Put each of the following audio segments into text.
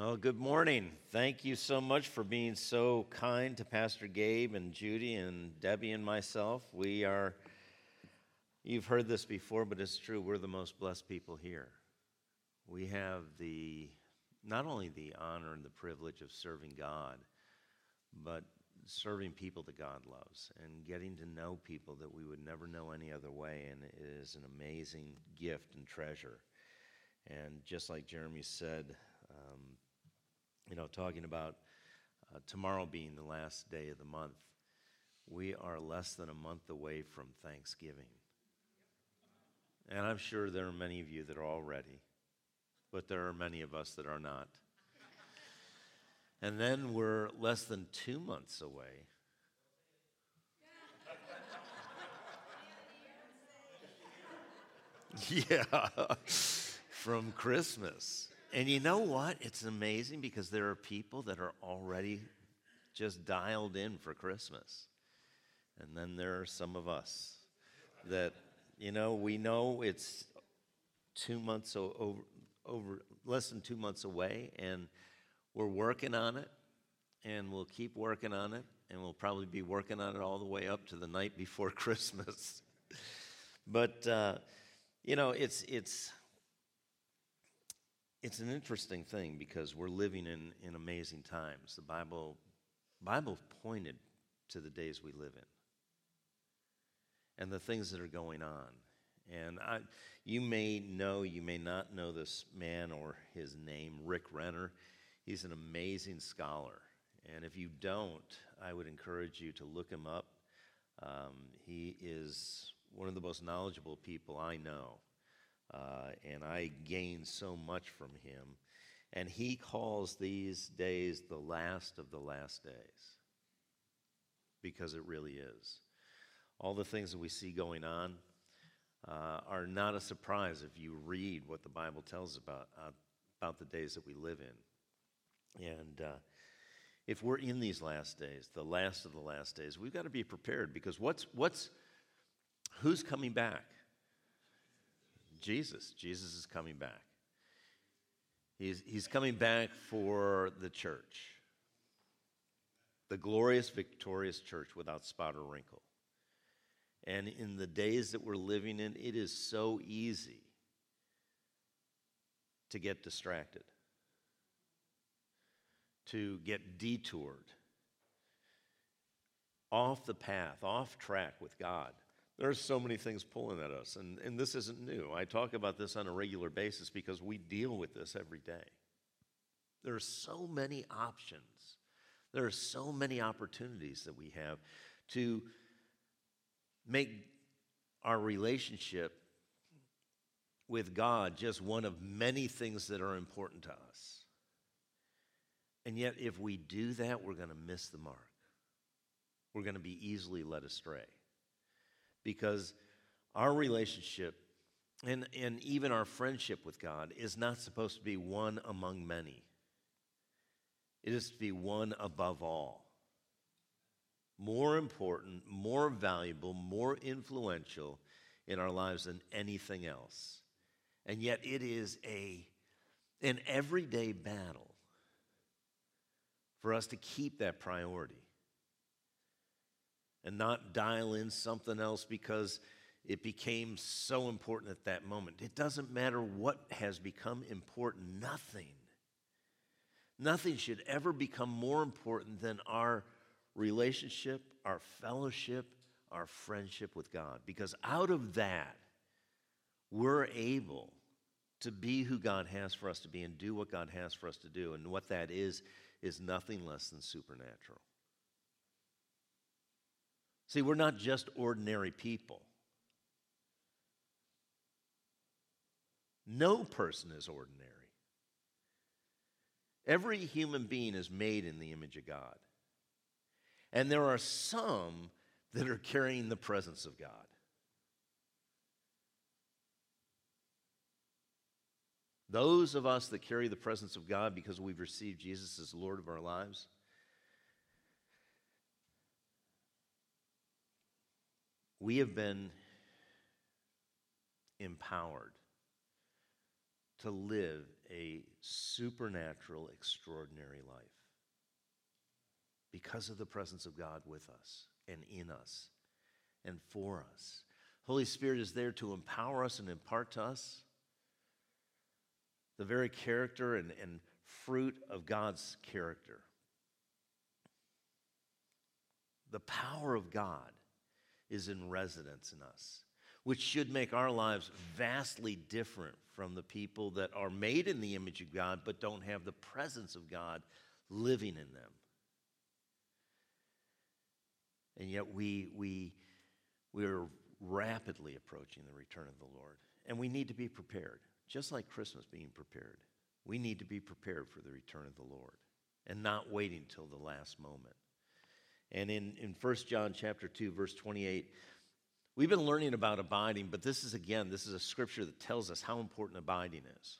Well, good morning. Thank you so much for being so kind to Pastor Gabe and Judy and Debbie and myself. We are, you've heard this before, but it's true. We're the most blessed people here. We have the, not only the honor and the privilege of serving God, but serving people that God loves and getting to know people that we would never know any other way. And it is an amazing gift and treasure. And just like Jeremy said, um, you know, talking about uh, tomorrow being the last day of the month, we are less than a month away from Thanksgiving. And I'm sure there are many of you that are already, but there are many of us that are not. And then we're less than two months away. yeah from Christmas. And you know what? It's amazing because there are people that are already just dialed in for Christmas. And then there are some of us that, you know, we know it's two months over, over less than two months away, and we're working on it, and we'll keep working on it, and we'll probably be working on it all the way up to the night before Christmas. but, uh, you know, it's, it's, it's an interesting thing because we're living in, in amazing times. The Bible, Bible pointed to the days we live in and the things that are going on. And I, you may know, you may not know this man or his name, Rick Renner. He's an amazing scholar. And if you don't, I would encourage you to look him up. Um, he is one of the most knowledgeable people I know. Uh, and I gained so much from him. And he calls these days the last of the last days because it really is. All the things that we see going on uh, are not a surprise if you read what the Bible tells about, uh, about the days that we live in. And uh, if we're in these last days, the last of the last days, we've got to be prepared because what's, what's, who's coming back? Jesus. Jesus is coming back. He's, he's coming back for the church, the glorious, victorious church without spot or wrinkle. And in the days that we're living in, it is so easy to get distracted, to get detoured, off the path, off track with God. There are so many things pulling at us, and, and this isn't new. I talk about this on a regular basis because we deal with this every day. There are so many options, there are so many opportunities that we have to make our relationship with God just one of many things that are important to us. And yet, if we do that, we're going to miss the mark. We're going to be easily led astray because our relationship and, and even our friendship with God is not supposed to be one among many. It is to be one above all. More important, more valuable, more influential in our lives than anything else. And yet it is a, an everyday battle for us to keep that priority and not dial in something else because it became so important at that moment. It doesn't matter what has become important, nothing. Nothing should ever become more important than our relationship, our fellowship, our friendship with God. Because out of that, we're able to be who God has for us to be and do what God has for us to do. And what that is, is nothing less than supernatural. See, we're not just ordinary people. No person is ordinary. Every human being is made in the image of God. And there are some that are carrying the presence of God. Those of us that carry the presence of God because we've received Jesus as Lord of our lives, We have been empowered to live a supernatural, extraordinary life because of the presence of God with us and in us and for us. Holy Spirit is there to empower us and impart to us the very character and, and fruit of God's character. The power of God is in residence in us, which should make our lives vastly different from the people that are made in the image of God but don't have the presence of God living in them. And yet we, we, we're rapidly approaching the return of the Lord. And we need to be prepared, just like Christmas being prepared. We need to be prepared for the return of the Lord and not waiting till the last moment. And in, in 1 John chapter 2, verse 28, we've been learning about abiding, but this is again, this is a scripture that tells us how important abiding is.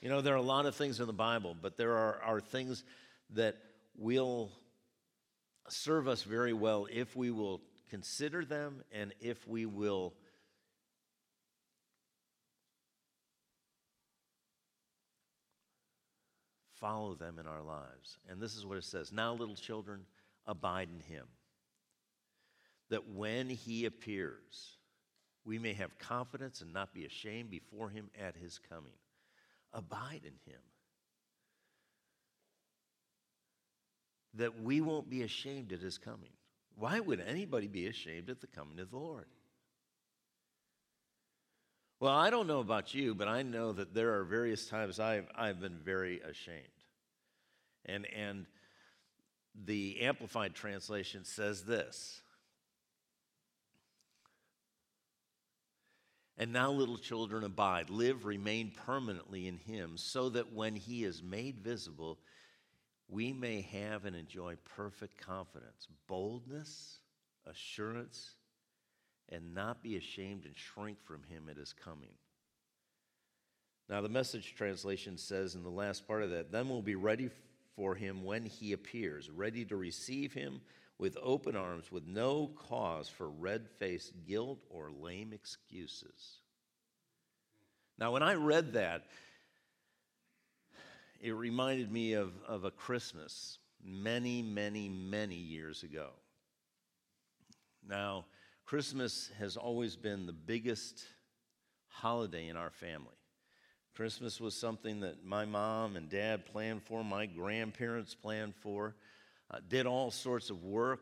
You know, there are a lot of things in the Bible, but there are, are things that will serve us very well if we will consider them and if we will follow them in our lives. And this is what it says Now, little children, abide in him, that when he appears, we may have confidence and not be ashamed before him at his coming. Abide in him. That we won't be ashamed at his coming. Why would anybody be ashamed at the coming of the Lord? Well, I don't know about you, but I know that there are various times I've, I've been very ashamed. And, and the Amplified Translation says this And now, little children, abide, live, remain permanently in Him, so that when He is made visible, we may have and enjoy perfect confidence, boldness, assurance, and not be ashamed and shrink from Him at His coming. Now, the message translation says in the last part of that, then we'll be ready for him when he appears, ready to receive him with open arms, with no cause for red faced guilt or lame excuses. Now, when I read that, it reminded me of, of a Christmas many, many, many years ago. Now, Christmas has always been the biggest holiday in our family. Christmas was something that my mom and dad planned for, my grandparents planned for, uh, did all sorts of work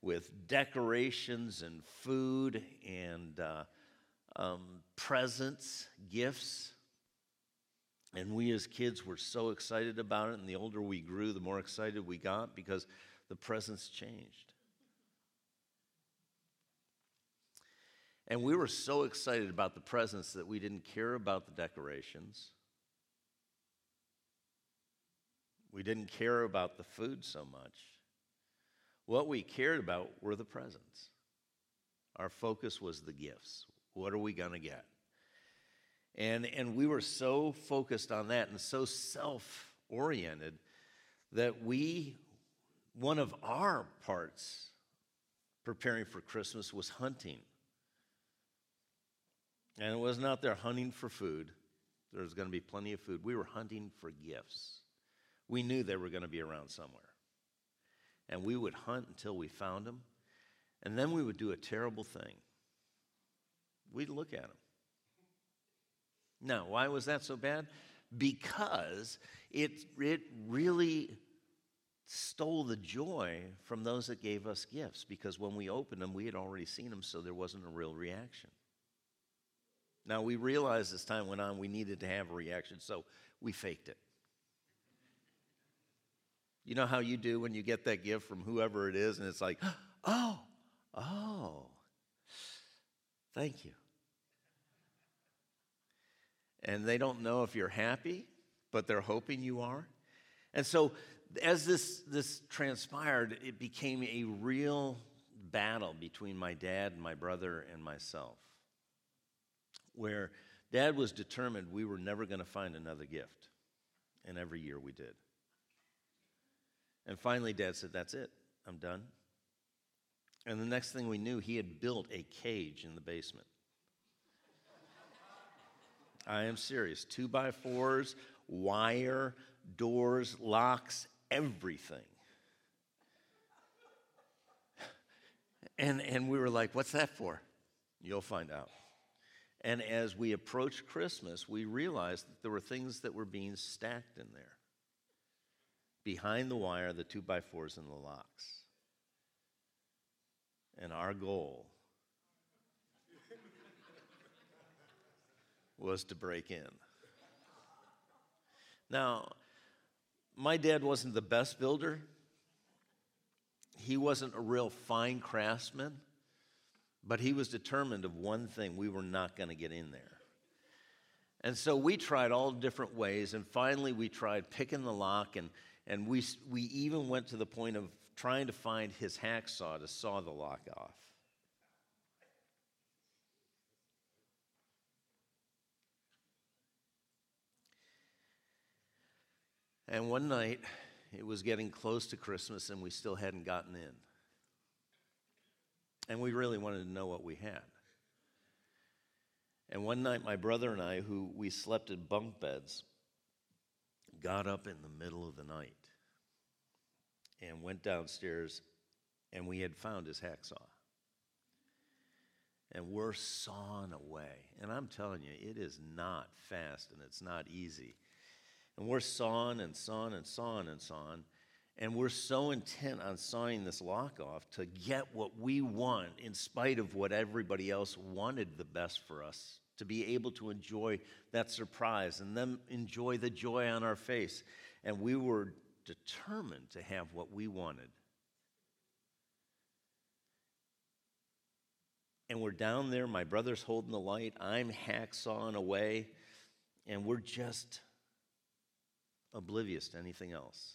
with decorations and food and uh, um, presents, gifts. And we as kids were so excited about it. And the older we grew, the more excited we got because the presents changed. And we were so excited about the presents that we didn't care about the decorations. We didn't care about the food so much. What we cared about were the presents. Our focus was the gifts. What are we going to get? And, and we were so focused on that and so self oriented that we, one of our parts preparing for Christmas was hunting. And it wasn't out there hunting for food. There was going to be plenty of food. We were hunting for gifts. We knew they were going to be around somewhere. And we would hunt until we found them. And then we would do a terrible thing. We'd look at them. Now, why was that so bad? Because it, it really stole the joy from those that gave us gifts. Because when we opened them, we had already seen them, so there wasn't a real reaction. Now, we realized as time went on we needed to have a reaction, so we faked it. You know how you do when you get that gift from whoever it is, and it's like, oh, oh, thank you. And they don't know if you're happy, but they're hoping you are. And so, as this, this transpired, it became a real battle between my dad my brother and myself where dad was determined we were never going to find another gift. And every year we did. And finally, dad said, That's it, I'm done. And the next thing we knew, he had built a cage in the basement. I am serious. Two by fours, wire, doors, locks, everything. And, and we were like, what's that for? You'll find out. And as we approached Christmas, we realized that there were things that were being stacked in there. Behind the wire, the two by fours and the locks. And our goal was to break in. Now, my dad wasn't the best builder. He wasn't a real fine craftsman, but he was determined of one thing we were not going to get in there. And so we tried all different ways, and finally we tried picking the lock, and, and we, we even went to the point of trying to find his hacksaw to saw the lock off. And one night, it was getting close to Christmas and we still hadn't gotten in. And we really wanted to know what we had. And one night, my brother and I, who we slept in bunk beds, got up in the middle of the night and went downstairs, and we had found his hacksaw. And we're sawing away. And I'm telling you, it is not fast and it's not easy. And we're sawing and sawing and sawing and sawing. And we're so intent on sawing this lock off to get what we want, in spite of what everybody else wanted the best for us, to be able to enjoy that surprise and then enjoy the joy on our face. And we were determined to have what we wanted. And we're down there, my brother's holding the light, I'm hacksawing away, and we're just oblivious to anything else.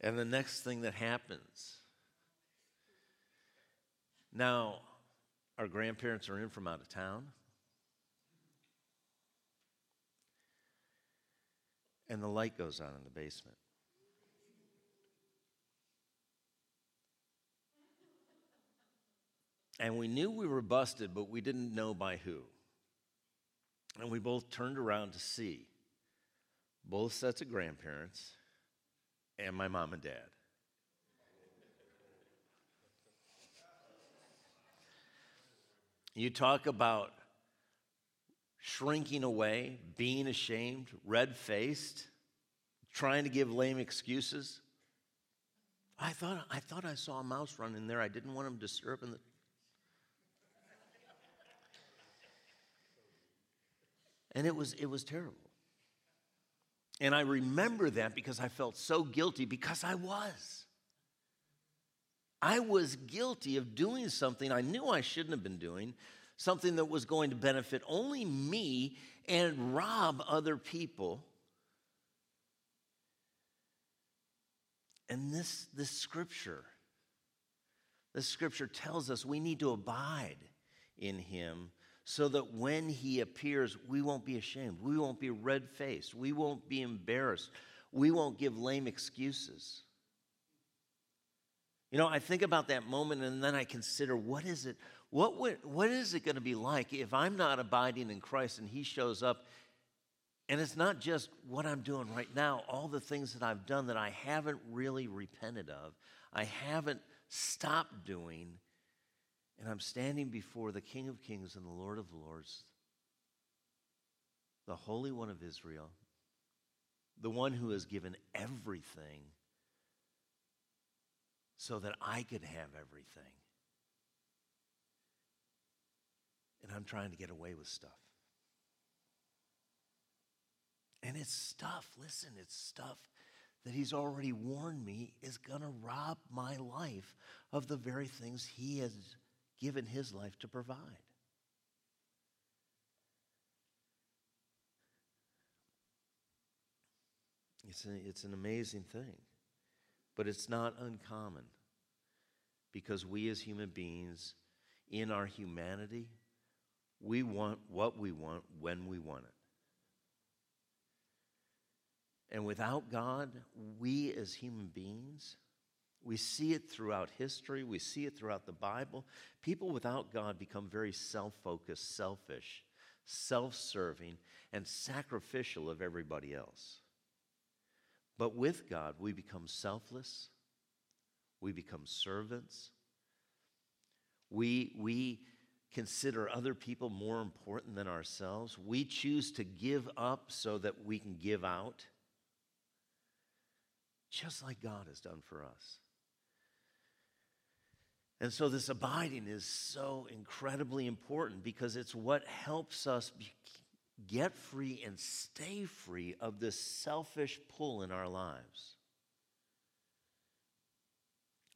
And the next thing that happens now, our grandparents are in from out of town. And the light goes on in the basement. And we knew we were busted, but we didn't know by who. And we both turned around to see both sets of grandparents and my mom and dad. You talk about shrinking away, being ashamed, red faced, trying to give lame excuses. I thought, I thought I saw a mouse run in there. I didn't want him disturbing the And it was, it was terrible. And I remember that because I felt so guilty because I was. I was guilty of doing something I knew I shouldn't have been doing, something that was going to benefit only me and rob other people. And this, this scripture, this scripture tells us we need to abide in him so that when he appears, we won't be ashamed. We won't be red faced. We won't be embarrassed. We won't give lame excuses. You know, I think about that moment and then I consider what is it, what, would, what is it going to be like if I'm not abiding in Christ and he shows up and it's not just what I'm doing right now, all the things that I've done that I haven't really repented of, I haven't stopped doing and I'm standing before the King of Kings and the Lord of Lords, the Holy One of Israel, the one who has given everything so that I could have everything. And I'm trying to get away with stuff. And it's stuff, listen, it's stuff that he's already warned me is going to rob my life of the very things he has given his life to provide. It's, a, it's an amazing thing, but it's not uncommon because we as human beings, in our humanity, we want what we want when we want it. And without God, we as human beings We see it throughout history, we see it throughout the Bible. People without God become very self focused, selfish, self serving, and sacrificial of everybody else. But with God, we become selfless, we become servants, we, we consider other people more important than ourselves, we choose to give up so that we can give out, just like God has done for us. And so, this abiding is so incredibly important because it's what helps us get free and stay free of this selfish pull in our lives.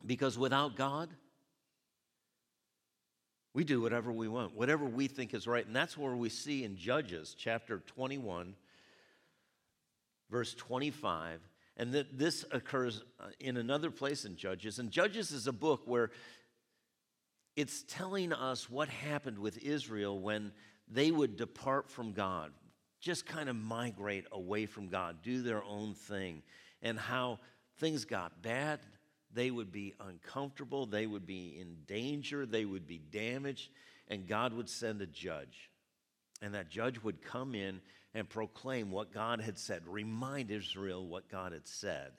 Because without God, we do whatever we want, whatever we think is right. And that's where we see in Judges chapter 21, verse 25. And that this occurs uh, in another place in Judges. And Judges is a book where it's telling us what happened with Israel when they would depart from God, just kind of migrate away from God, do their own thing, and how things got bad. They would be uncomfortable, they would be in danger, they would be damaged, and God would send a judge. And that judge would come in and proclaim what God had said, remind Israel what God had said.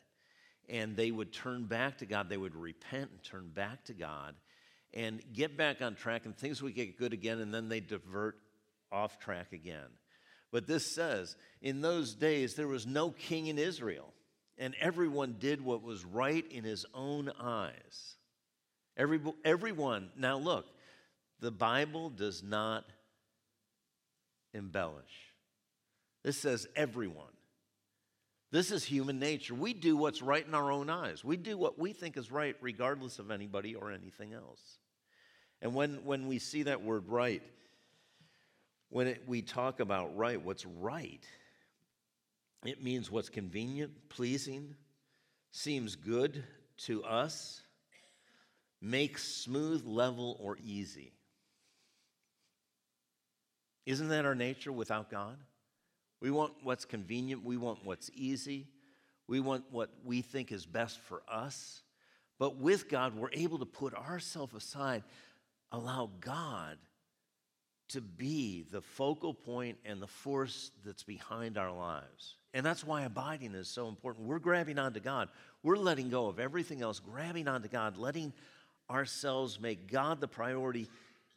And they would turn back to God, they would repent and turn back to God and get back on track, and things would get good again, and then they divert off track again. But this says, in those days, there was no king in Israel, and everyone did what was right in his own eyes. Every, everyone, now look, the Bible does not embellish. This says everyone. This is human nature. We do what's right in our own eyes. We do what we think is right, regardless of anybody or anything else. And when, when we see that word right, when it, we talk about right, what's right, it means what's convenient, pleasing, seems good to us, makes smooth, level, or easy. Isn't that our nature without God? We want what's convenient, we want what's easy, we want what we think is best for us. But with God, we're able to put ourselves aside, allow God to be the focal point and the force that's behind our lives. And that's why abiding is so important. We're grabbing onto God. We're letting go of everything else, grabbing onto God, letting ourselves make God the priority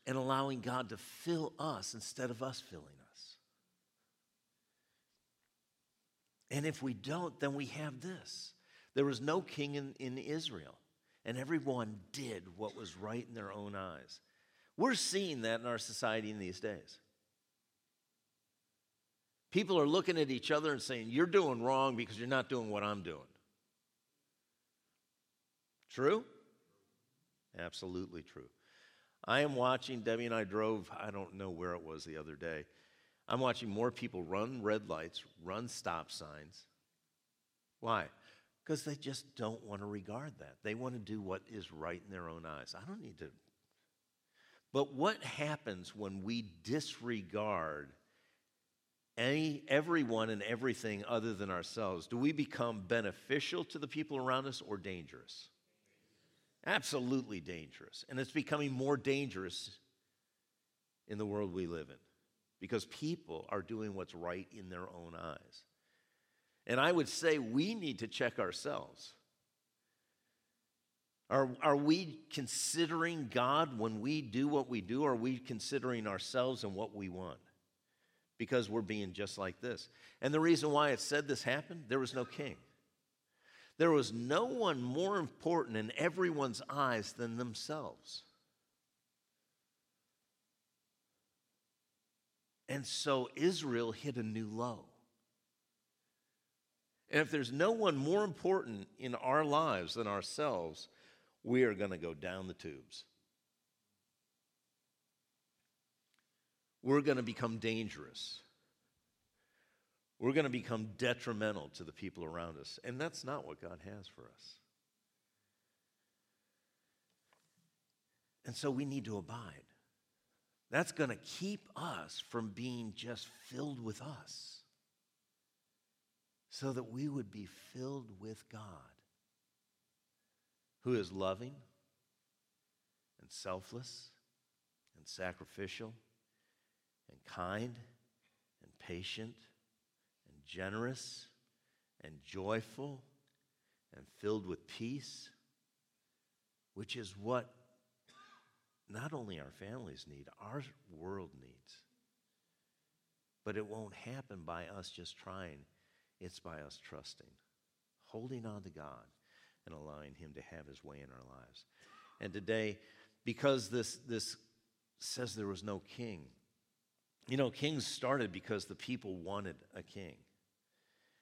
and allowing God to fill us instead of us filling us. And if we don't, then we have this. There was no king in, in Israel, and everyone did what was right in their own eyes. We're seeing that in our society in these days. People are looking at each other and saying, You're doing wrong because you're not doing what I'm doing. True? Absolutely true. I am watching, Debbie and I drove, I don't know where it was the other day. I'm watching more people run red lights, run stop signs. Why? Because they just don't want to regard that. They want to do what is right in their own eyes. I don't need to but what happens when we disregard any, everyone and everything other than ourselves? Do we become beneficial to the people around us or dangerous? Absolutely dangerous. And it's becoming more dangerous in the world we live in because people are doing what's right in their own eyes. And I would say we need to check ourselves. Are, are we considering God when we do what we do? Are we considering ourselves and what we want? Because we're being just like this. And the reason why it said this happened, there was no king. There was no one more important in everyone's eyes than themselves. And so Israel hit a new low. And if there's no one more important in our lives than ourselves, we are going to go down the tubes. We're going to become dangerous. We're going to become detrimental to the people around us. And that's not what God has for us. And so we need to abide. That's going to keep us from being just filled with us so that we would be filled with God who is loving and selfless and sacrificial and kind and patient and generous and joyful and filled with peace, which is what not only our families need, our world needs. But it won't happen by us just trying, it's by us trusting, holding on to God, and allowing Him to have His way in our lives. And today, because this, this says there was no king, you know, kings started because the people wanted a king.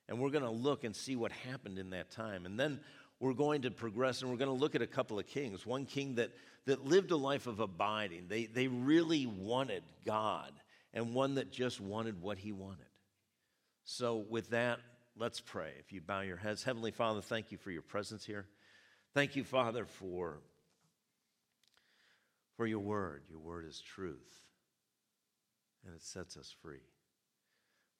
And we're going to look and see what happened in that time. And then we're going to progress and we're going to look at a couple of kings. One king that, that lived a life of abiding, they, they really wanted God, and one that just wanted what he wanted. So, with that, let's pray. If you bow your heads, Heavenly Father, thank you for your presence here. Thank you, Father, for, for your word. Your word is truth, and it sets us free.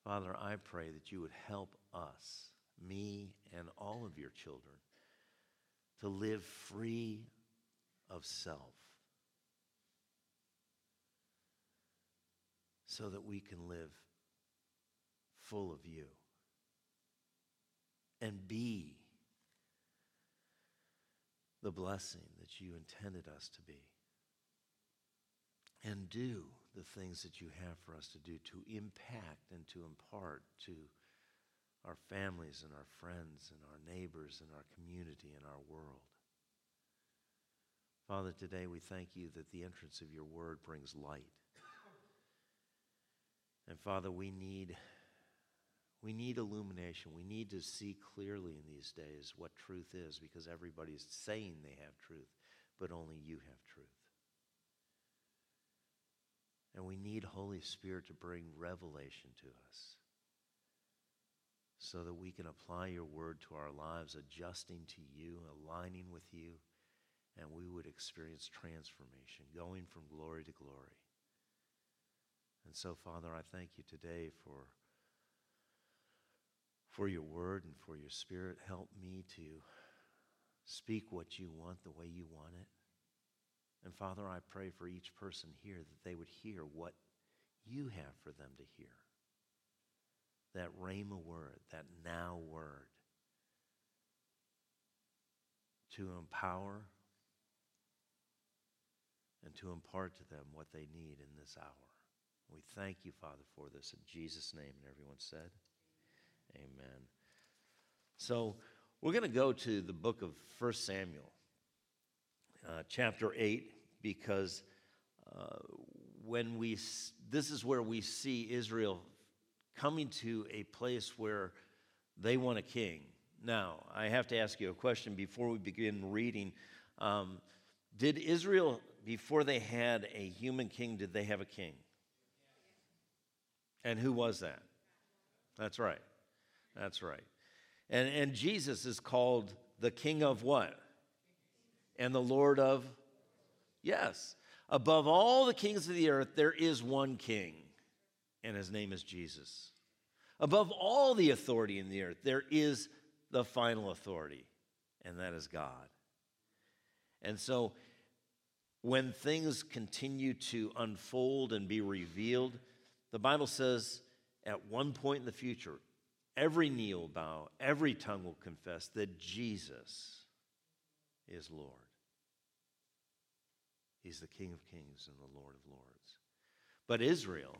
Father, I pray that you would help us, me, and all of your children, to live free of self so that we can live full of you and be the blessing that you intended us to be and do the things that you have for us to do to impact and to impart to our families and our friends and our neighbors and our community and our world. Father, today we thank you that the entrance of your word brings light. And Father, we need we need illumination. We need to see clearly in these days what truth is because everybody's saying they have truth, but only you have truth. And we need Holy Spirit to bring revelation to us so that we can apply your word to our lives, adjusting to you, aligning with you, and we would experience transformation, going from glory to glory. And so, Father, I thank you today for, for your word and for your spirit. Help me to speak what you want the way you want it. And Father, I pray for each person here that they would hear what you have for them to hear. That rhema word, that now word, to empower and to impart to them what they need in this hour. We thank you, Father, for this in Jesus' name. And everyone said, Amen. So we're going to go to the book of 1 Samuel, uh, chapter 8, because uh, when we, this is where we see Israel coming to a place where they want a king. Now, I have to ask you a question before we begin reading. Um, did Israel, before they had a human king, did they have a king? And who was that? That's right. That's right. And, and Jesus is called the King of what? And the Lord of? Yes. Above all the kings of the earth, there is one king, and his name is Jesus. Above all the authority in the earth, there is the final authority, and that is God. And so, when things continue to unfold and be revealed, the Bible says at one point in the future, every knee will bow, every tongue will confess that Jesus is Lord. He's the King of kings and the Lord of lords. But Israel,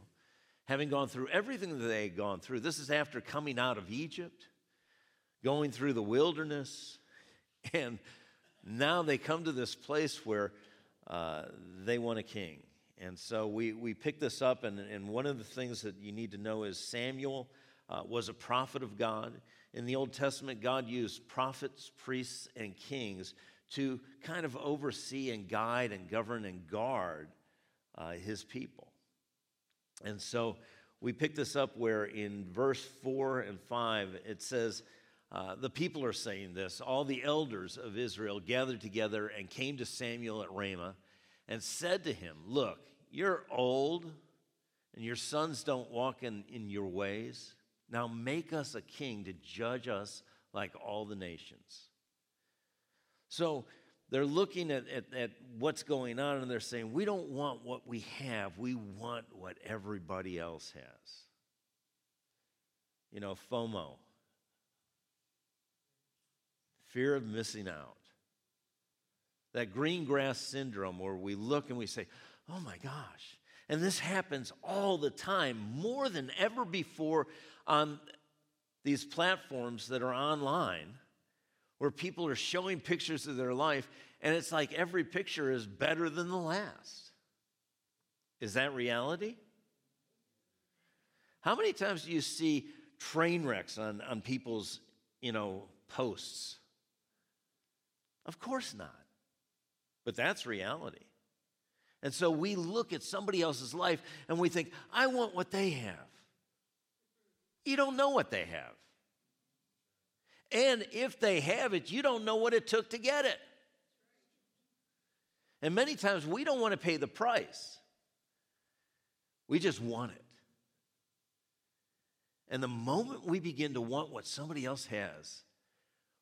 having gone through everything that they had gone through, this is after coming out of Egypt, going through the wilderness, and now they come to this place where uh, they want a king. And so we, we pick this up, and, and one of the things that you need to know is Samuel uh, was a prophet of God. In the Old Testament, God used prophets, priests, and kings to kind of oversee and guide and govern and guard uh, his people. And so we pick this up where in verse 4 and 5 it says, uh, the people are saying this. All the elders of Israel gathered together and came to Samuel at Ramah and said to him, Look, you're old and your sons don't walk in, in your ways. Now make us a king to judge us like all the nations. So they're looking at, at, at, what's going on and they're saying, we don't want what we have, we want what everybody else has. You know, FOMO, fear of missing out. That green grass syndrome where we look and we say, oh my gosh. And this happens all the time, more than ever before on these platforms that are online where people are showing pictures of their life, and it's like every picture is better than the last. Is that reality? How many times do you see train wrecks on, on people's, you know, posts? Of course not. But that's reality. And so we look at somebody else's life and we think, I want what they have. You don't know what they have. And if they have it, you don't know what it took to get it. And many times we don't want to pay the price, we just want it. And the moment we begin to want what somebody else has,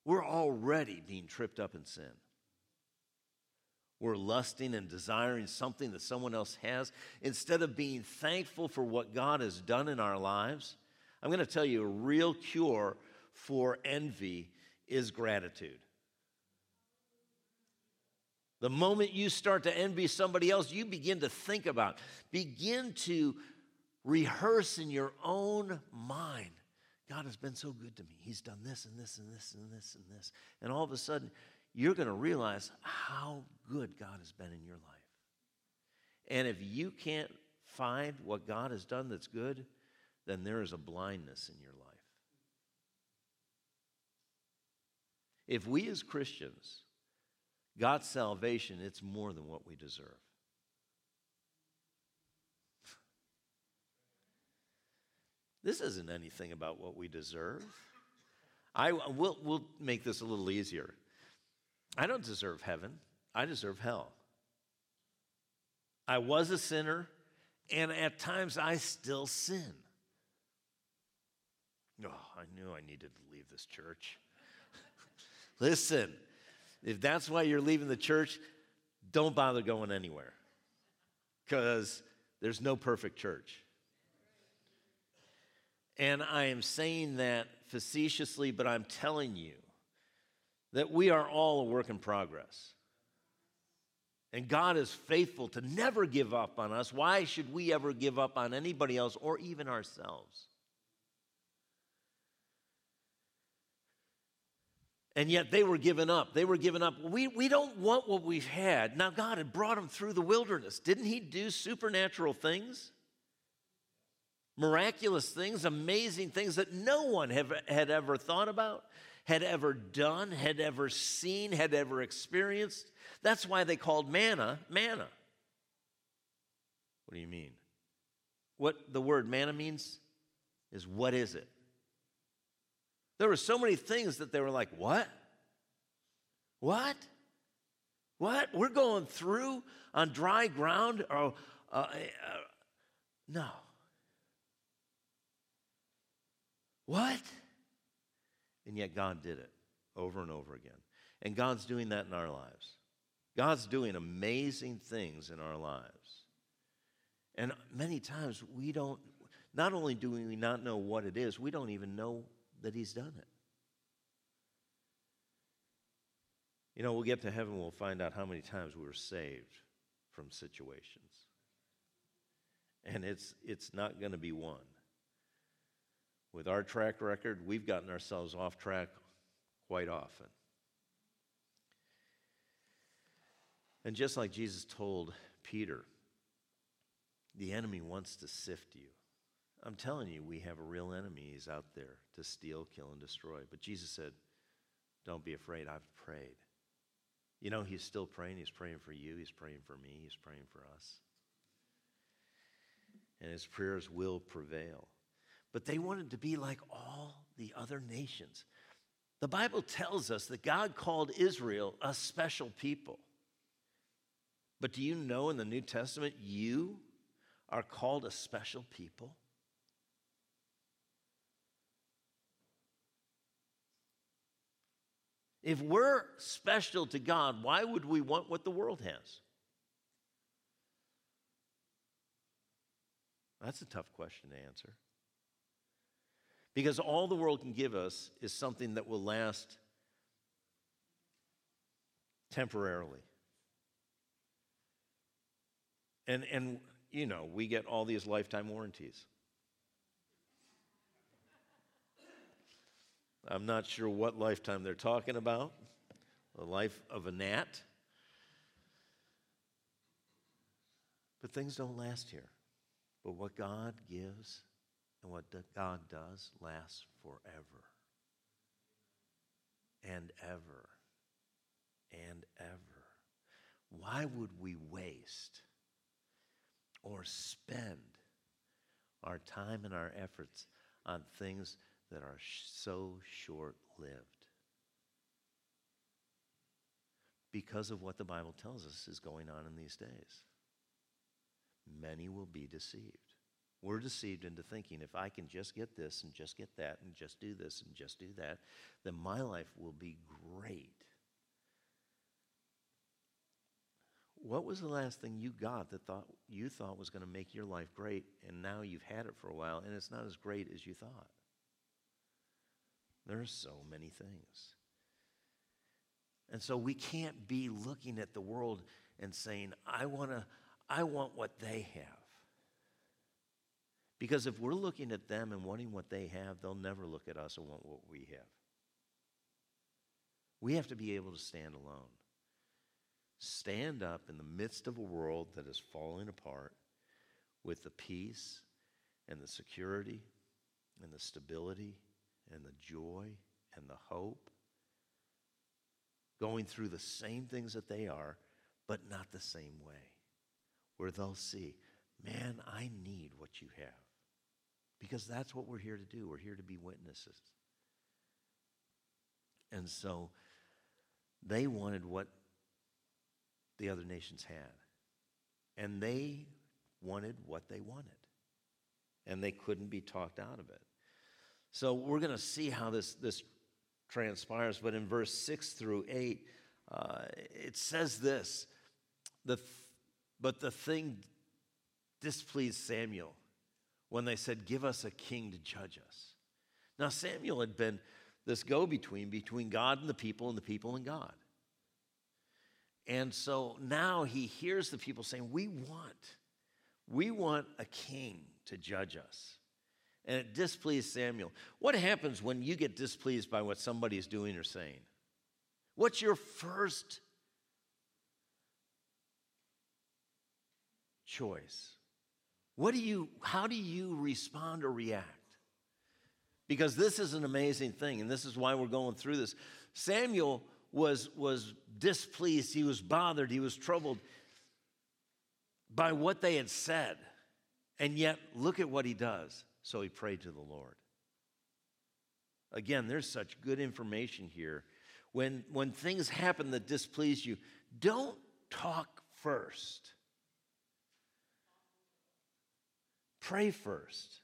we're already being tripped up in sin. We're lusting and desiring something that someone else has instead of being thankful for what God has done in our lives. I'm going to tell you a real cure for envy is gratitude. The moment you start to envy somebody else, you begin to think about, begin to rehearse in your own mind. God has been so good to me. He's done this and this and this and this and this. And all of a sudden, you're going to realize how good God has been in your life. And if you can't find what God has done that's good, then there is a blindness in your life. If we as Christians got salvation, it's more than what we deserve. This isn't anything about what we deserve. I will we'll make this a little easier. I don't deserve heaven. I deserve hell. I was a sinner, and at times I still sin. Oh, I knew I needed to leave this church. Listen, if that's why you're leaving the church, don't bother going anywhere because there's no perfect church. And I am saying that facetiously, but I'm telling you that we are all a work in progress. And God is faithful to never give up on us. Why should we ever give up on anybody else or even ourselves? And yet they were given up. They were given up. We, we don't want what we've had. Now, God had brought them through the wilderness. Didn't He do supernatural things? Miraculous things, amazing things that no one have, had ever thought about, had ever done, had ever seen, had ever experienced. That's why they called manna manna. What do you mean? What the word manna means is what is it? There were so many things that they were like, What? What? What? We're going through on dry ground? Or, uh, uh, no. What? And yet God did it over and over again. And God's doing that in our lives. God's doing amazing things in our lives. And many times we don't, not only do we not know what it is, we don't even know that He's done it. You know, we'll get to heaven, we'll find out how many times we were saved from situations. And it's, it's not going to be one. With our track record, we've gotten ourselves off track quite often. And just like Jesus told Peter, the enemy wants to sift you. I'm telling you, we have real enemy. He's out there to steal, kill, and destroy. But Jesus said, Don't be afraid. I've prayed. You know, He's still praying. He's praying for you. He's praying for me. He's praying for us. And His prayers will prevail. But they wanted to be like all the other nations. The Bible tells us that God called Israel a special people. But do you know in the New Testament, you are called a special people? If we're special to God, why would we want what the world has? That's a tough question to answer. Because all the world can give us is something that will last temporarily. And, and you know, we get all these lifetime warranties. I'm not sure what lifetime they're talking about the life of a gnat. But things don't last here. But what God gives and what God does lasts forever and ever and ever. Why would we waste or spend our time and our efforts on things that are so short lived? Because of what the Bible tells us is going on in these days. Many will be deceived. We're deceived into thinking if I can just get this and just get that and just do this and just do that, then my life will be great. What was the last thing you got that thought you thought was going to make your life great and now you've had it for a while and it's not as great as you thought? There are so many things. And so we can't be looking at the world and saying, I want to I want what they have. Because if we're looking at them and wanting what they have, they'll never look at us and want what we have. We have to be able to stand alone stand up in the midst of a world that is falling apart with the peace and the security and the stability and the joy and the hope, going through the same things that they are, but not the same way, where they'll see, man, I need what you have. Because that's what we're here to do. We're here to be witnesses. And so they wanted what the other nations had. And they wanted what they wanted. And they couldn't be talked out of it. So we're going to see how this, this transpires. But in verse 6 through 8, uh, it says this the th- But the thing displeased Samuel when they said, Give us a king to judge us. Now, Samuel had been this go between, between God and the people, and the people and God. And so now he hears the people saying, We want, we want a king to judge us. And it displeased Samuel. What happens when you get displeased by what somebody's doing or saying? What's your first choice? What do you, how do you respond or react? Because this is an amazing thing, and this is why we're going through this. Samuel was, was displeased, he was bothered, he was troubled by what they had said. And yet, look at what he does. So he prayed to the Lord. Again, there's such good information here. When, when things happen that displease you, don't talk first. Pray first.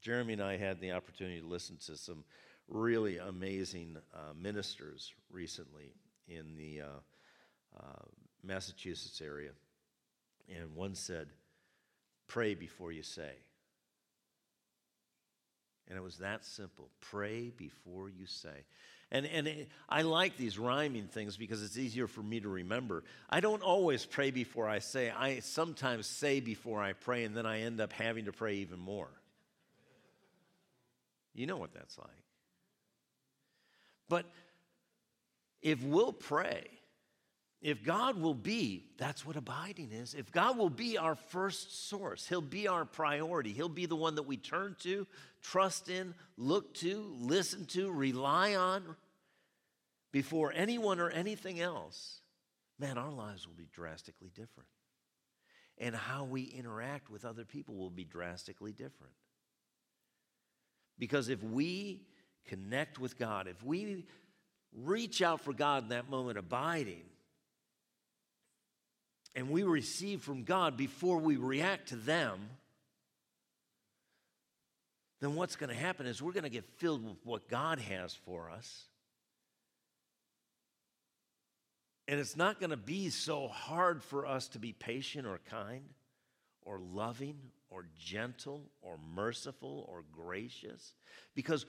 Jeremy and I had the opportunity to listen to some really amazing uh, ministers recently in the uh, uh, Massachusetts area. And one said, Pray before you say. And it was that simple. Pray before you say. And, and it, I like these rhyming things because it's easier for me to remember. I don't always pray before I say. I sometimes say before I pray, and then I end up having to pray even more. You know what that's like. But if we'll pray, if God will be, that's what abiding is. If God will be our first source, He'll be our priority. He'll be the one that we turn to, trust in, look to, listen to, rely on before anyone or anything else. Man, our lives will be drastically different. And how we interact with other people will be drastically different. Because if we connect with God, if we reach out for God in that moment, abiding, and we receive from God before we react to them, then what's going to happen is we're going to get filled with what God has for us. And it's not going to be so hard for us to be patient or kind or loving or gentle or merciful or gracious because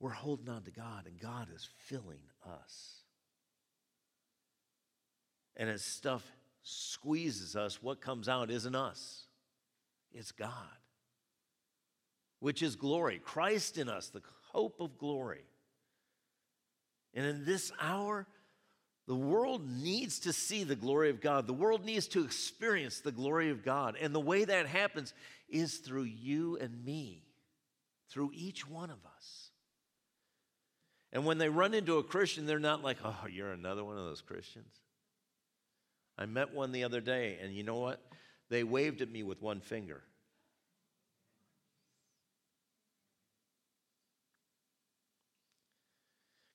we're holding on to God and God is filling us. And as stuff squeezes us, what comes out isn't us, it's God, which is glory. Christ in us, the hope of glory. And in this hour, the world needs to see the glory of God. The world needs to experience the glory of God. And the way that happens is through you and me, through each one of us. And when they run into a Christian, they're not like, oh, you're another one of those Christians. I met one the other day, and you know what? They waved at me with one finger.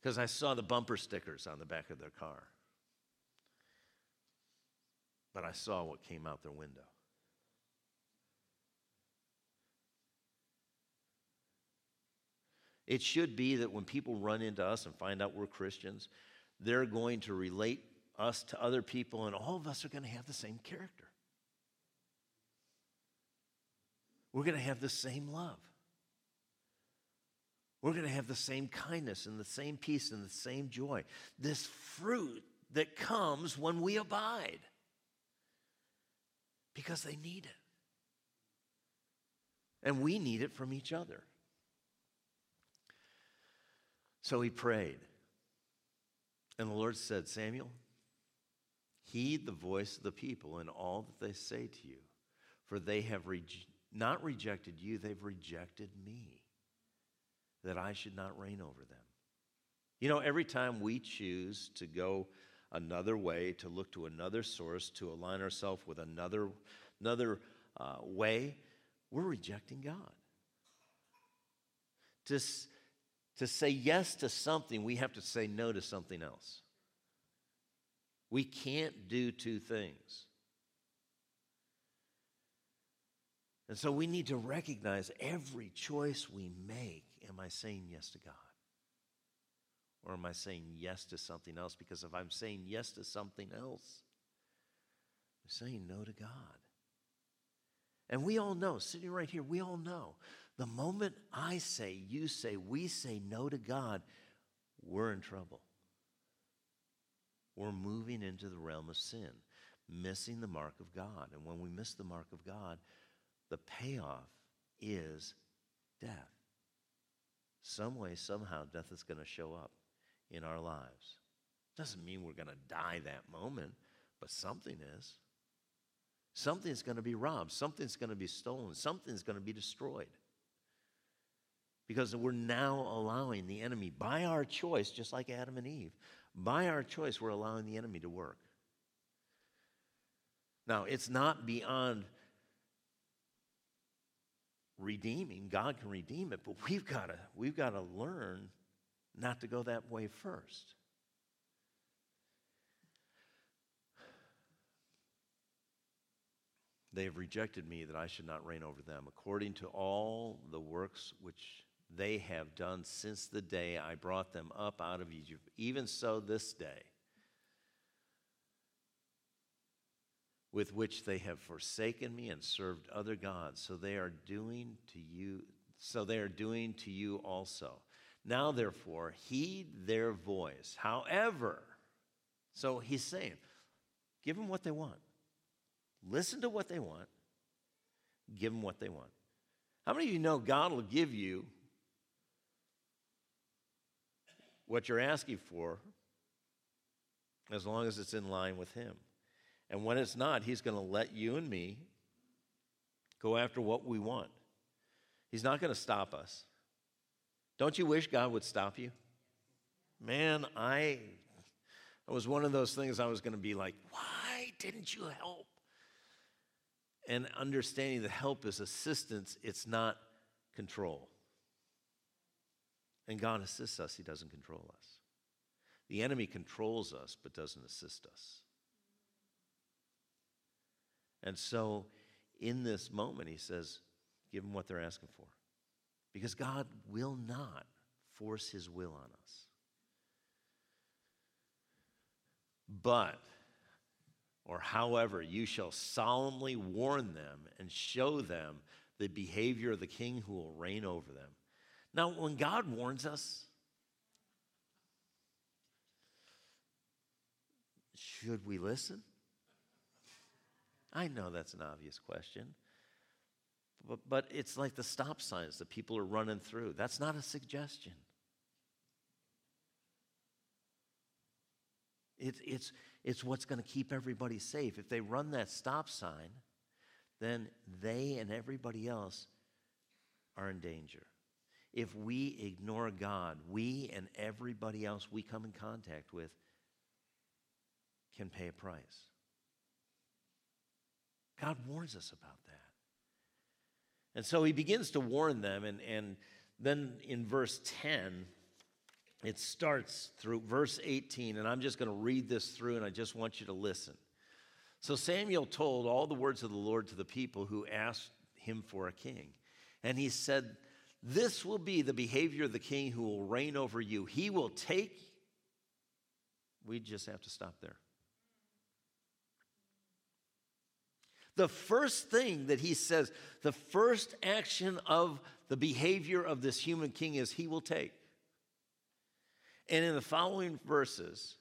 because I saw the bumper stickers on the back of their car. But I saw what came out their window. It should be that when people run into us and find out we're Christians, they're going to relate us to other people, and all of us are going to have the same character. We're going to have the same love we're going to have the same kindness and the same peace and the same joy. This fruit that comes when we abide because they need it. And we need it from each other. So he prayed. And the Lord said, Samuel, heed the voice of the people in all that they say to you, for they have re- not rejected you, they've rejected me that I should not reign over them. You know, every time we choose to go another way, to look to another source, to align ourselves with another, another uh, way, we're rejecting God. To, to say yes to something, we have to say no to something else. We can't do two things. And so we need to recognize every choice we make am I saying yes to God? Or am I saying yes to something else? Because if I'm saying yes to something else, I'm saying no to God. And we all know, sitting right here, we all know the moment I say, you say, we say no to God, we're in trouble. We're moving into the realm of sin, missing the mark of God. And when we miss the mark of God, the payoff is death. Some way, somehow, death is going to show up in our lives. Doesn't mean we're going to die that moment, but something is. Something's going to be robbed, something's going to be stolen, something's going to be destroyed. Because we're now allowing the enemy, by our choice, just like Adam and Eve, by our choice, we're allowing the enemy to work. Now, it's not beyond redeeming. God can redeem it, but we've got to we've got to learn not to go that way first. They have rejected me that I should not reign over them, according to all the works which they have done since the day I brought them up out of Egypt. Even so, this day with which they have forsaken me and served other gods. So they are doing to you, so they are doing to you also. Now, therefore, heed their voice. However, so he's saying, give them what they want. Listen to what they want. Give them what they want. How many of you know God will give you what you're asking for as long as it's in line with Him? And when it's not, He's going to let you and me go after what we want. He's not going to stop us. Don't you wish God would stop you? Man, I was one of those things I was going to be like, why didn't you help? And understanding that help is assistance, it's not control. And God assists us, He doesn't control us. The enemy controls us, but doesn't assist us. And so, in this moment, he says, give them what they're asking for. Because God will not force his will on us. But, or however, you shall solemnly warn them and show them the behavior of the king who will reign over them. Now, when God warns us, should we listen? I know that's an obvious question. But, but it's like the stop signs that people are running through. That's not a suggestion. It, it's, it's what's going to keep everybody safe. If they run that stop sign, then they and everybody else are in danger. If we ignore God, we and everybody else we come in contact with can pay a price. God warns us about that. And so he begins to warn them, and, and then in verse 10, it starts through verse 18, and I'm just going to read this through, and I just want you to listen. So Samuel told all the words of the Lord to the people who asked him for a king. And he said, This will be the behavior of the king who will reign over you. He will take, we just have to stop there. The first thing that he says, the first action of the behavior of this human king is he will take. And in the following verses,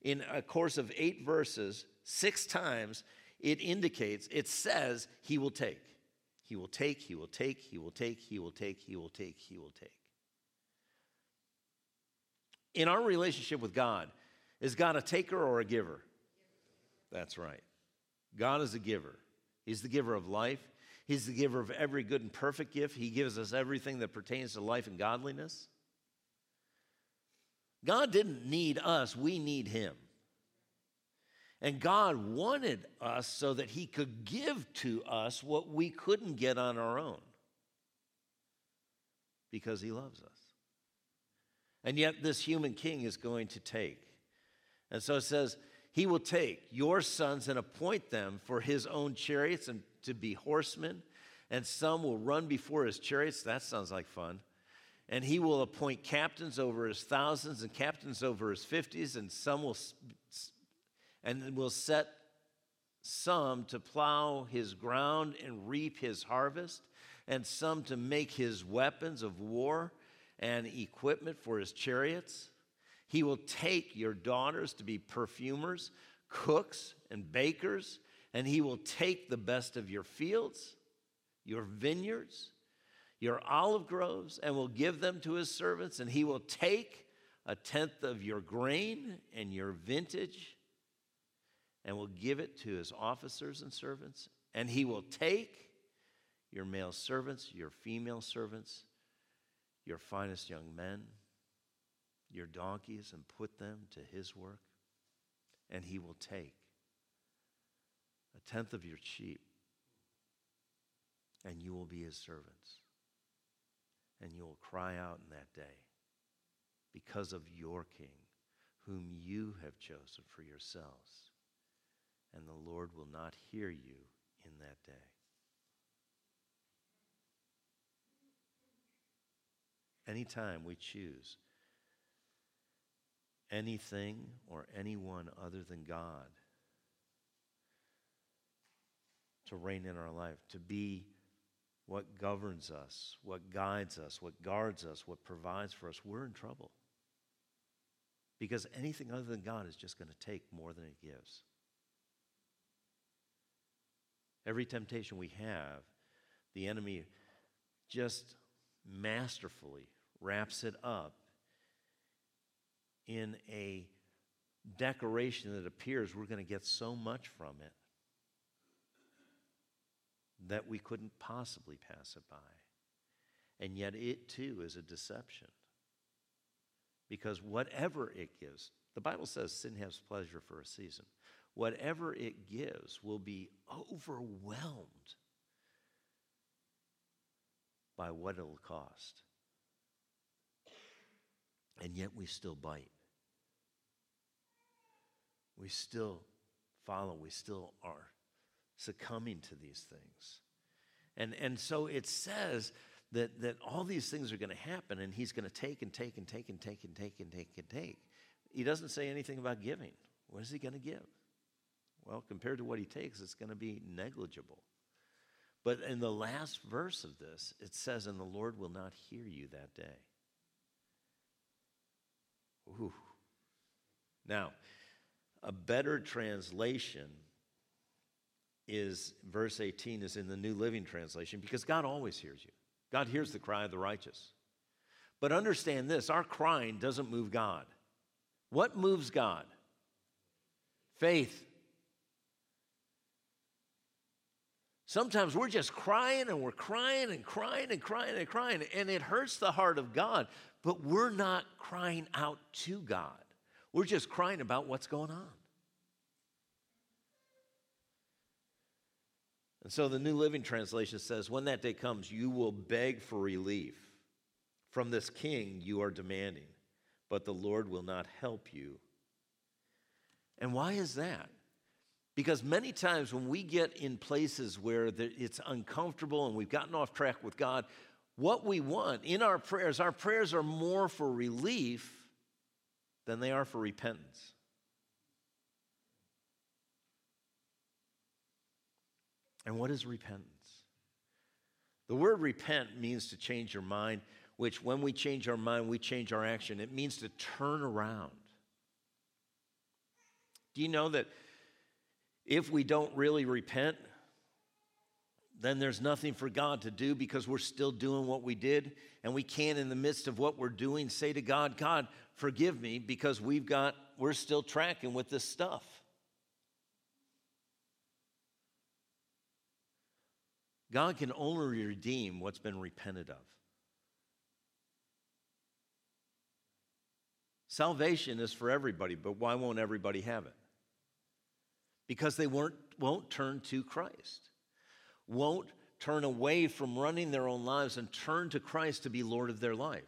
in a course of eight verses, six times, it indicates, it says, he will take. He will take, he will take, he will take, he will take, he will take, he will take. In our relationship with God, is God a taker or a giver? That's right. God is a giver. He's the giver of life. He's the giver of every good and perfect gift. He gives us everything that pertains to life and godliness. God didn't need us, we need Him. And God wanted us so that He could give to us what we couldn't get on our own because He loves us. And yet, this human king is going to take. And so it says, He will take your sons and appoint them for His own chariots and to be horsemen, and some will run before His chariots. That sounds like fun and he will appoint captains over his thousands and captains over his fifties, and some will and will set some to plow his ground and reap his harvest, and some to make his weapons of war and equipment for his chariots. He will take your daughters to be perfumers, cooks, and bakers, and he will take the best of your fields, your vineyards, your olive groves and will give them to his servants, and he will take a tenth of your grain and your vintage and will give it to his officers and servants. And he will take your male servants, your female servants, your finest young men, your donkeys, and put them to his work. And he will take a tenth of your sheep, and you will be his servants and you will cry out in that day because of your King, whom you have chosen for yourselves. And the Lord will not hear you in that day. Anytime we choose anything or anyone other than God to reign in our life, to be what governs us, what guides us, what guards us, what provides for us, we're in trouble. Because anything other than God is just going to take more than it gives. Every temptation we have, the enemy just masterfully wraps it up in a decoration that appears we're going to get so much from it that we couldn't possibly pass it by. And yet, it too is a deception. Because whatever it gives, the Bible says sin has pleasure for a season. Whatever it gives will be overwhelmed by what it'll cost. And yet, we still bite. We still follow. We still are succumbing to these things. And, and so it says that, that all these things are going to happen, and he's going to take and take and take and take and take and take and take. he doesn't say anything about giving. What is he going to give? Well, compared to what he takes, it's going to be negligible. But in the last verse of this, it says, And the Lord will not hear you that day. Ooh. Now, a better translation is verse 18 is in the New Living Translation because God always hears you. God hears the cry of the righteous. But understand this our crying doesn't move God. What moves God? Faith. Sometimes we're just crying and we're crying and crying and crying and crying, and it hurts the heart of God, but we're not crying out to God. We're just crying about what's going on. And so the New Living Translation says, When that day comes, you will beg for relief from this king you are demanding, but the Lord will not help you. And why is that? Because many times when we get in places where it's uncomfortable and we've gotten off track with God, what we want in our prayers, our prayers are more for relief than they are for repentance. And what is repentance? The word repent means to change your mind, which when we change our mind, we change our action. It means to turn around. Do you know that if we don't really repent, then there's nothing for God to do because we're still doing what we did. And we can't, in the midst of what we're doing, say to God, God, forgive me because we've got, we're still tracking with this stuff. God can only redeem what's been repented of. Salvation is for everybody, but why won't everybody have it? Because they weren't, won't turn to Christ, won't turn away from running their own lives and turn to Christ to be Lord of their life.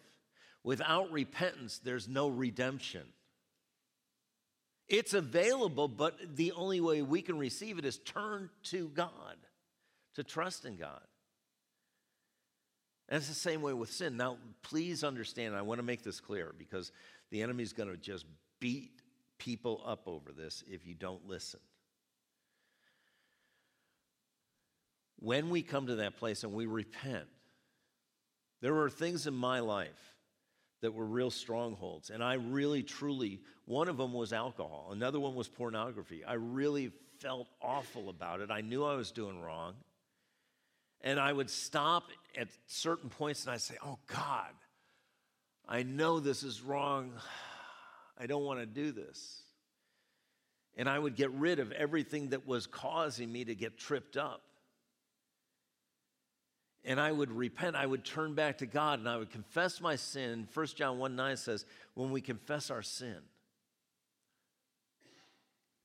Without repentance, there's no redemption. It's available, but the only way we can receive it is turn to God, to trust in God. And it's the same way with sin. Now, please understand, I want to make this clear because the enemy's going to just beat people up over this if you don't listen. When we come to that place and we repent, there were things in my life that were real strongholds. And I really, truly, one of them was alcohol, another one was pornography. I really felt awful about it. I knew I was doing wrong. And I would stop at certain points and I'd say, Oh God, I know this is wrong. I don't want to do this. And I would get rid of everything that was causing me to get tripped up and I would repent, I would turn back to God and I would confess my sin. 1 John 1 9 says, when we confess our sin,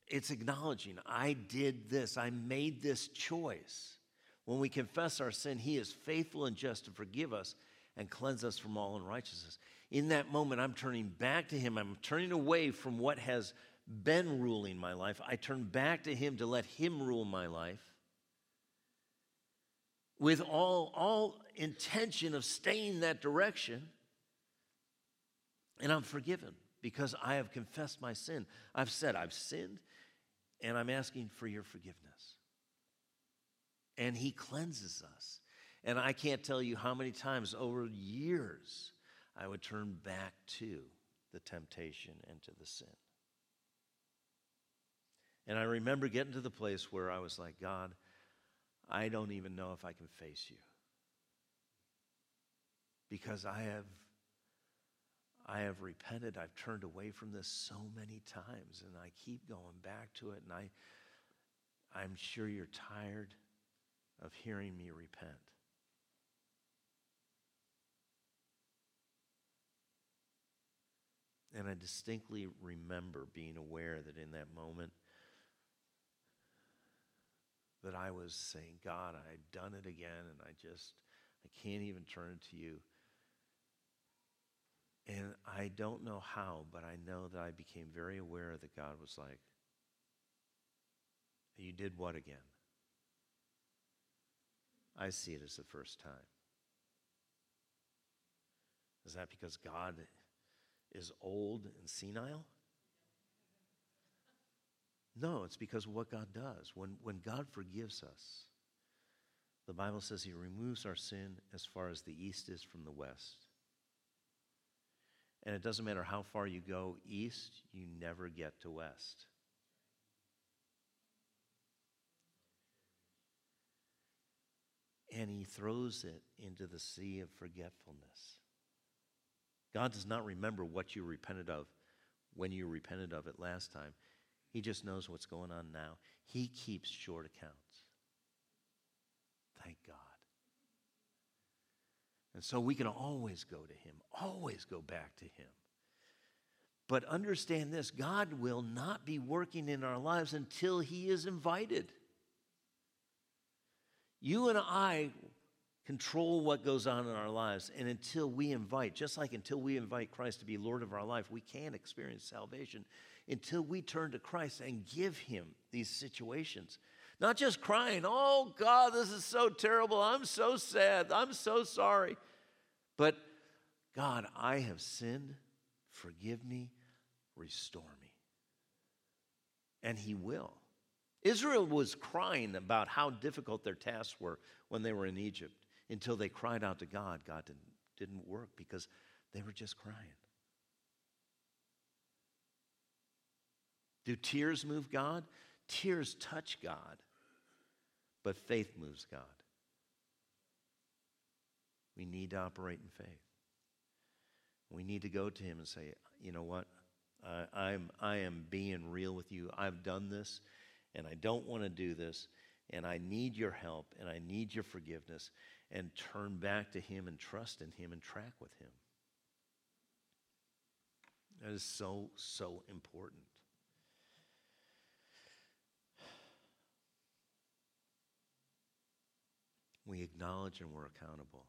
it's acknowledging, I did this, I made this choice. When we confess our sin, He is faithful and just to forgive us and cleanse us from all unrighteousness. In that moment, I'm turning back to Him. I'm turning away from what has been ruling my life. I turn back to Him to let Him rule my life with all, all intention of staying that direction. And I'm forgiven because I have confessed my sin. I've said, I've sinned, and I'm asking for your forgiveness. And He cleanses us. And I can't tell you how many times over years I would turn back to the temptation and to the sin. And I remember getting to the place where I was like, God, I don't even know if I can face you. Because I have I have repented. I've turned away from this so many times and I keep going back to it and I I'm sure you're tired of hearing me repent. And I distinctly remember being aware that in that moment that I was saying, God, I've done it again, and I just, I can't even turn it to you. And I don't know how, but I know that I became very aware that God was like, You did what again? I see it as the first time. Is that because God is old and senile? No, it's because of what God does. When, when God forgives us, the Bible says He removes our sin as far as the east is from the west. And it doesn't matter how far you go east, you never get to west. And He throws it into the sea of forgetfulness. God does not remember what you repented of when you repented of it last time. He just knows what's going on now. He keeps short accounts. Thank God. And so we can always go to Him, always go back to Him. But understand this God will not be working in our lives until He is invited. You and I control what goes on in our lives. And until we invite, just like until we invite Christ to be Lord of our life, we can't experience salvation until we turn to Christ and give Him these situations. Not just crying, oh God, this is so terrible. I'm so sad. I'm so sorry. But God, I have sinned. Forgive me. Restore me. And He will. Israel was crying about how difficult their tasks were when they were in Egypt until they cried out to God. God didn't, didn't work because they were just crying. Do tears move God? Tears touch God, but faith moves God. We need to operate in faith. We need to go to Him and say, you know what? I, I'm, I am being real with you. I've done this, and I don't want to do this, and I need your help, and I need your forgiveness and turn back to Him and trust in Him and track with Him. That is so, so important. We acknowledge and we're accountable.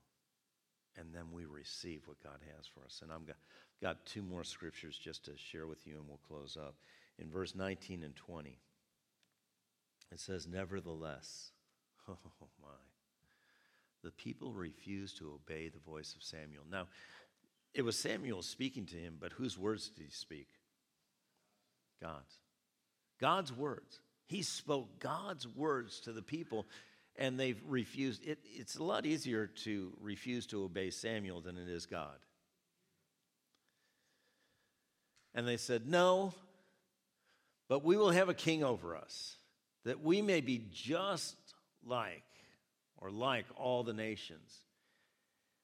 And then we receive what God has for us. And I've got, got two more scriptures just to share with you, and we'll close up. In verse 19 and 20, it says, Nevertheless, oh my, the people refused to obey the voice of Samuel. Now, it was Samuel speaking to him, but whose words did he speak? God's. God's words. He spoke God's words to the people, and they've refused. It, it's a lot easier to refuse to obey Samuel than it is God. And they said, No, but we will have a king over us, that we may be just like or like all the nations,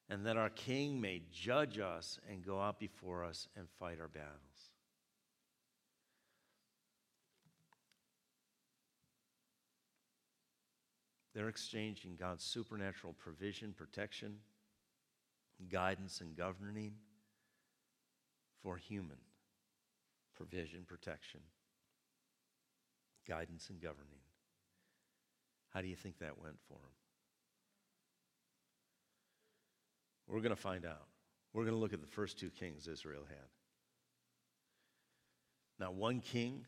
and that our king may judge us and go out before us and fight our battles. They're exchanging God's supernatural provision, protection, guidance, and governing for human provision, protection, guidance, and governing. How do you think that went for them? We're going to find out. We're going to look at the first two kings Israel had. Now, one king,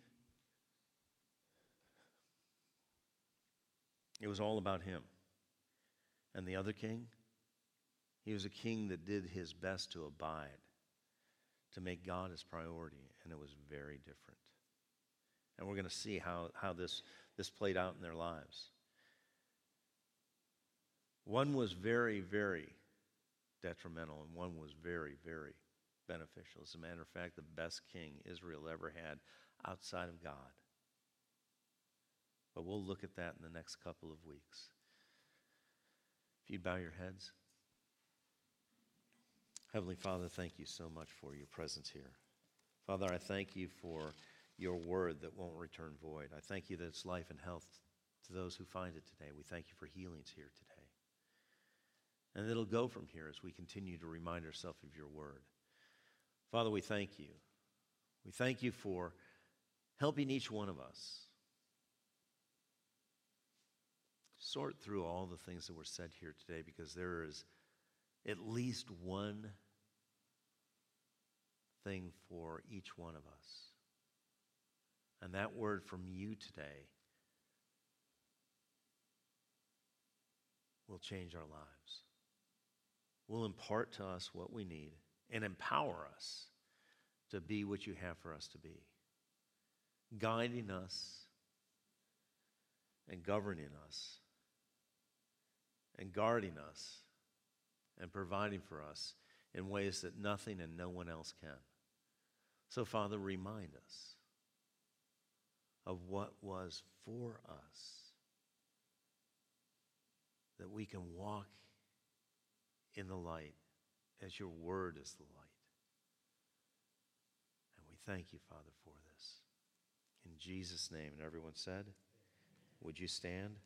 it was all about him. And the other king, he was a king that did his best to abide, to make God his priority, and it was very different. And we're going to see how, how this, this played out in their lives. One was very, very detrimental, and one was very, very beneficial. As a matter of fact, the best king Israel ever had outside of God. But we'll look at that in the next couple of weeks. If you'd bow your heads. Heavenly Father, thank you so much for your presence here. Father, I thank you for your word that won't return void. I thank you that it's life and health to those who find it today. We thank you for healings here today. And it'll go from here as we continue to remind ourselves of your word. Father, we thank you. We thank you for helping each one of us sort through all the things that were said here today because there is at least one thing for each one of us. And that word from you today will change our lives will impart to us what we need and empower us to be what you have for us to be, guiding us and governing us and guarding us and providing for us in ways that nothing and no one else can. So, Father, remind us of what was for us that we can walk in the light as your word is the light. And we thank you, Father, for this. In Jesus' name. And everyone said, Would you stand?